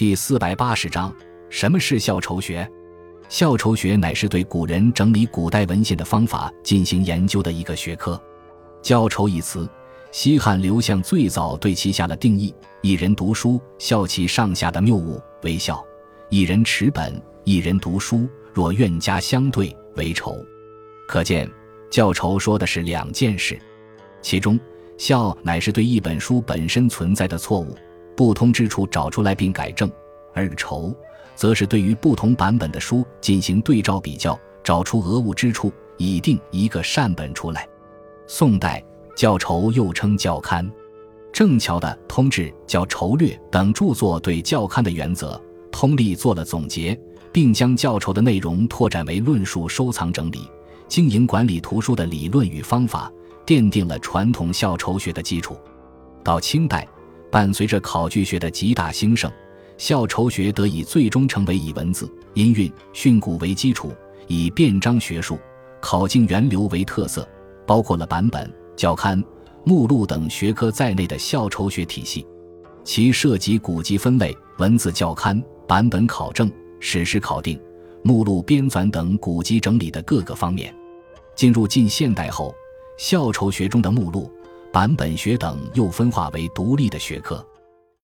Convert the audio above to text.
第四百八十章：什么是校筹学？校筹学乃是对古人整理古代文献的方法进行研究的一个学科。教筹一词，西汉刘向最早对其下了定义：一人读书，校其上下的谬误为校；一人持本，一人读书，若愿家相对为仇。可见，教筹说的是两件事。其中，校乃是对一本书本身存在的错误、不通之处找出来并改正，而筹。则是对于不同版本的书进行对照比较，找出讹误之处，以定一个善本出来。宋代教筹又称教刊，郑桥的《通志教筹略》等著作对教刊的原则通例做了总结，并将教筹的内容拓展为论述、收藏、整理、经营管理图书的理论与方法，奠定了传统校筹学的基础。到清代，伴随着考据学的极大兴盛。校筹学得以最终成为以文字、音韵、训诂为基础，以辩章学术、考经源流为特色，包括了版本、教刊、目录等学科在内的校筹学体系。其涉及古籍分类、文字教刊、版本考证、史实考定、目录编纂等古籍整理的各个方面。进入近现代后，校筹学中的目录、版本学等又分化为独立的学科。